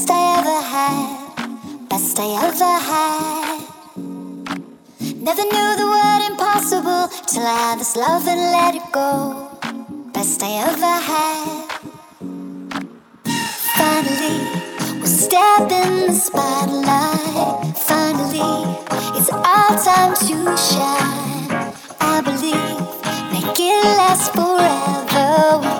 best I ever had, best I ever had. Never knew the word impossible till I had this love and let it go. Best I ever had. Finally, we're stepping the spotlight. Finally, it's our time to shine. I believe, make it last forever.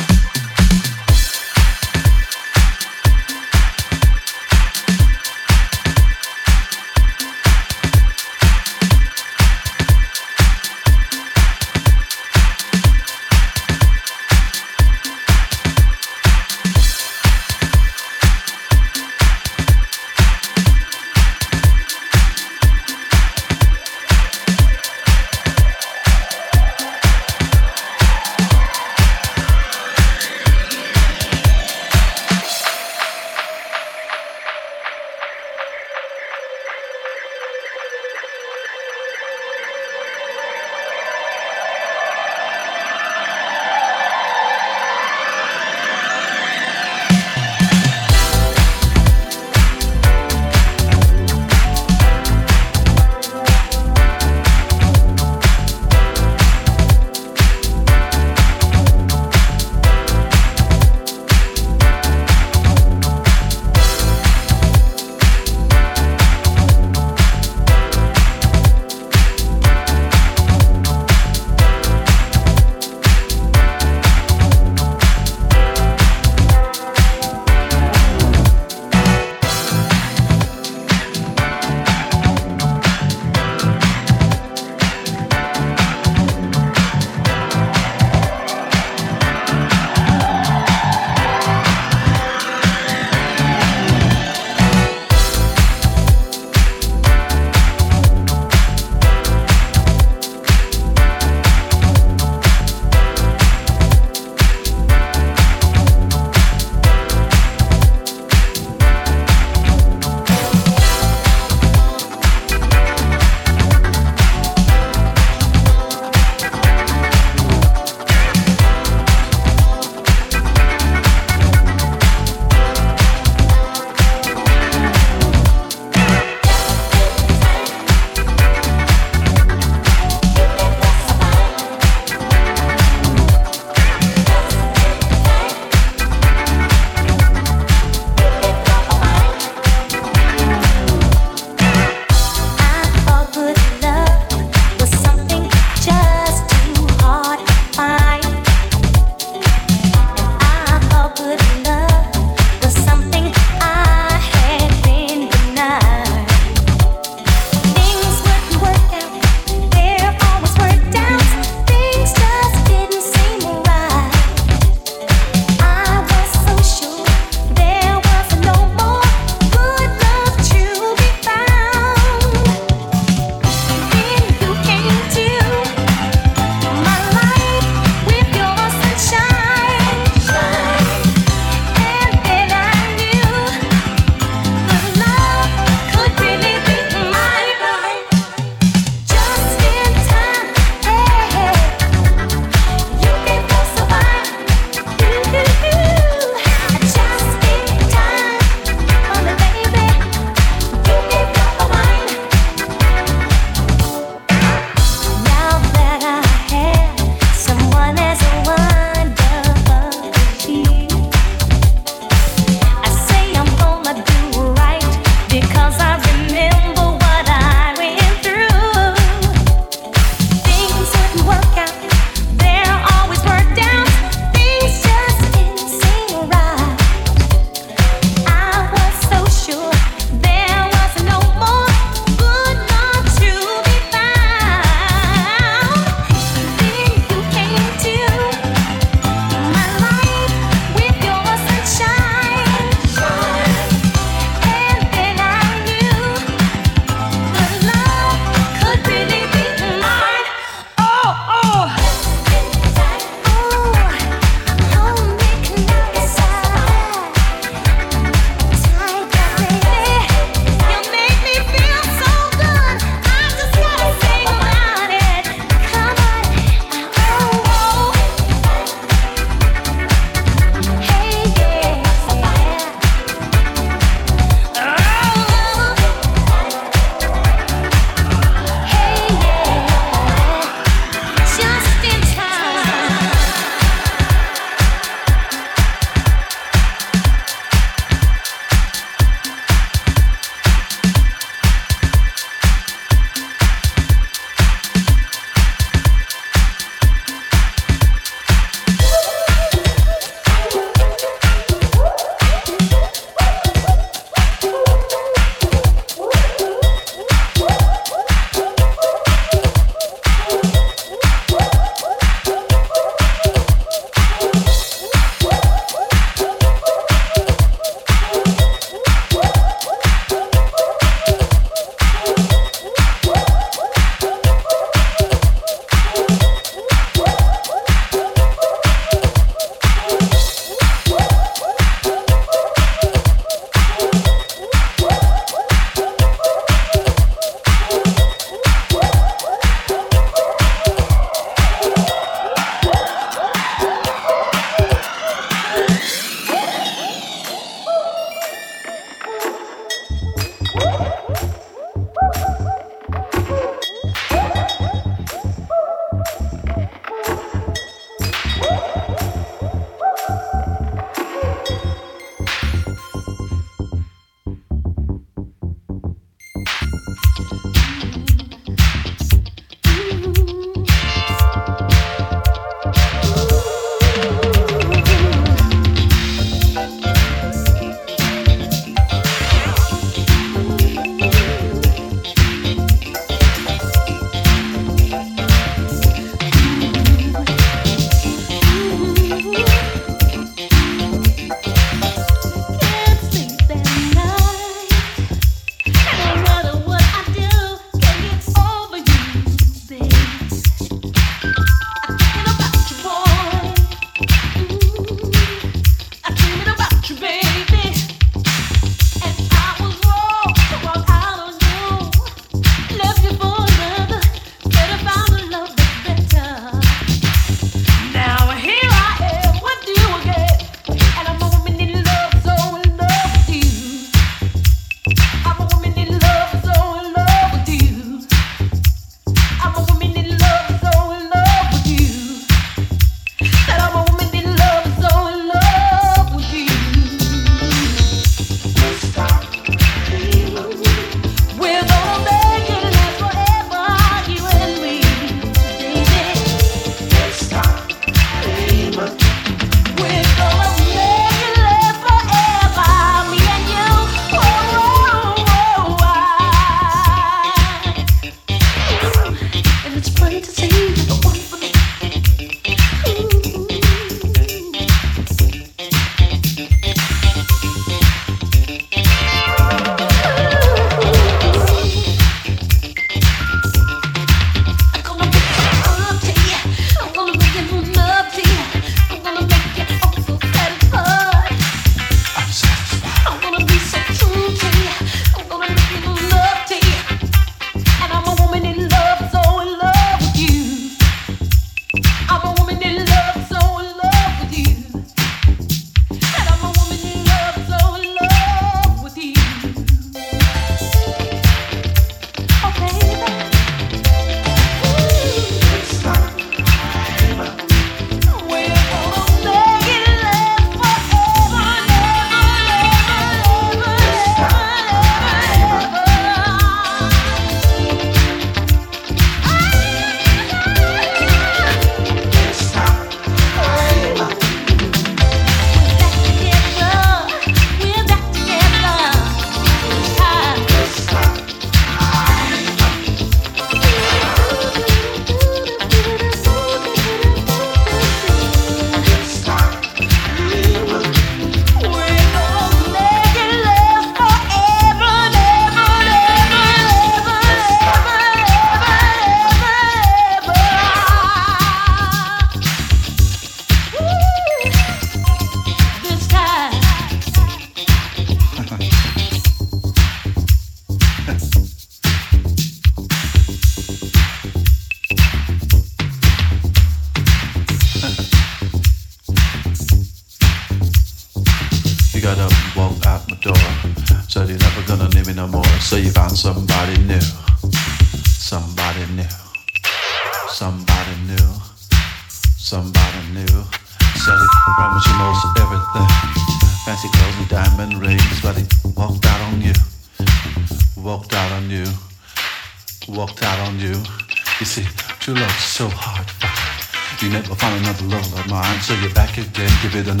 Give it another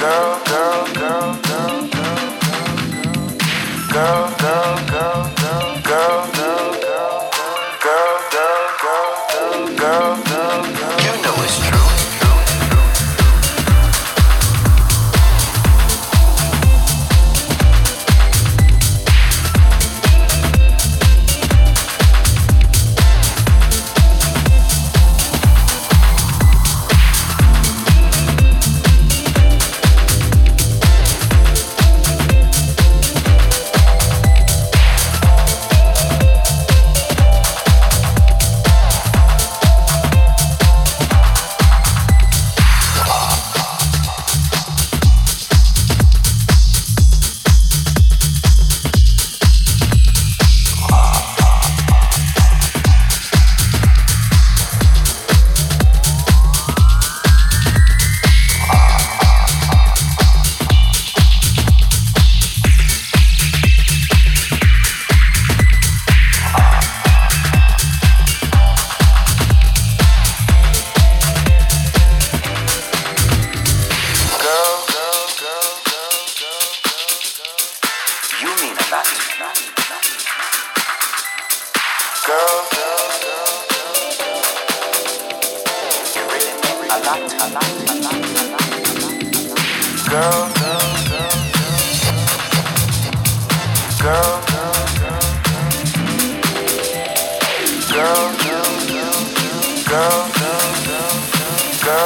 girl, girl, girl, girl, girl, girl.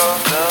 love.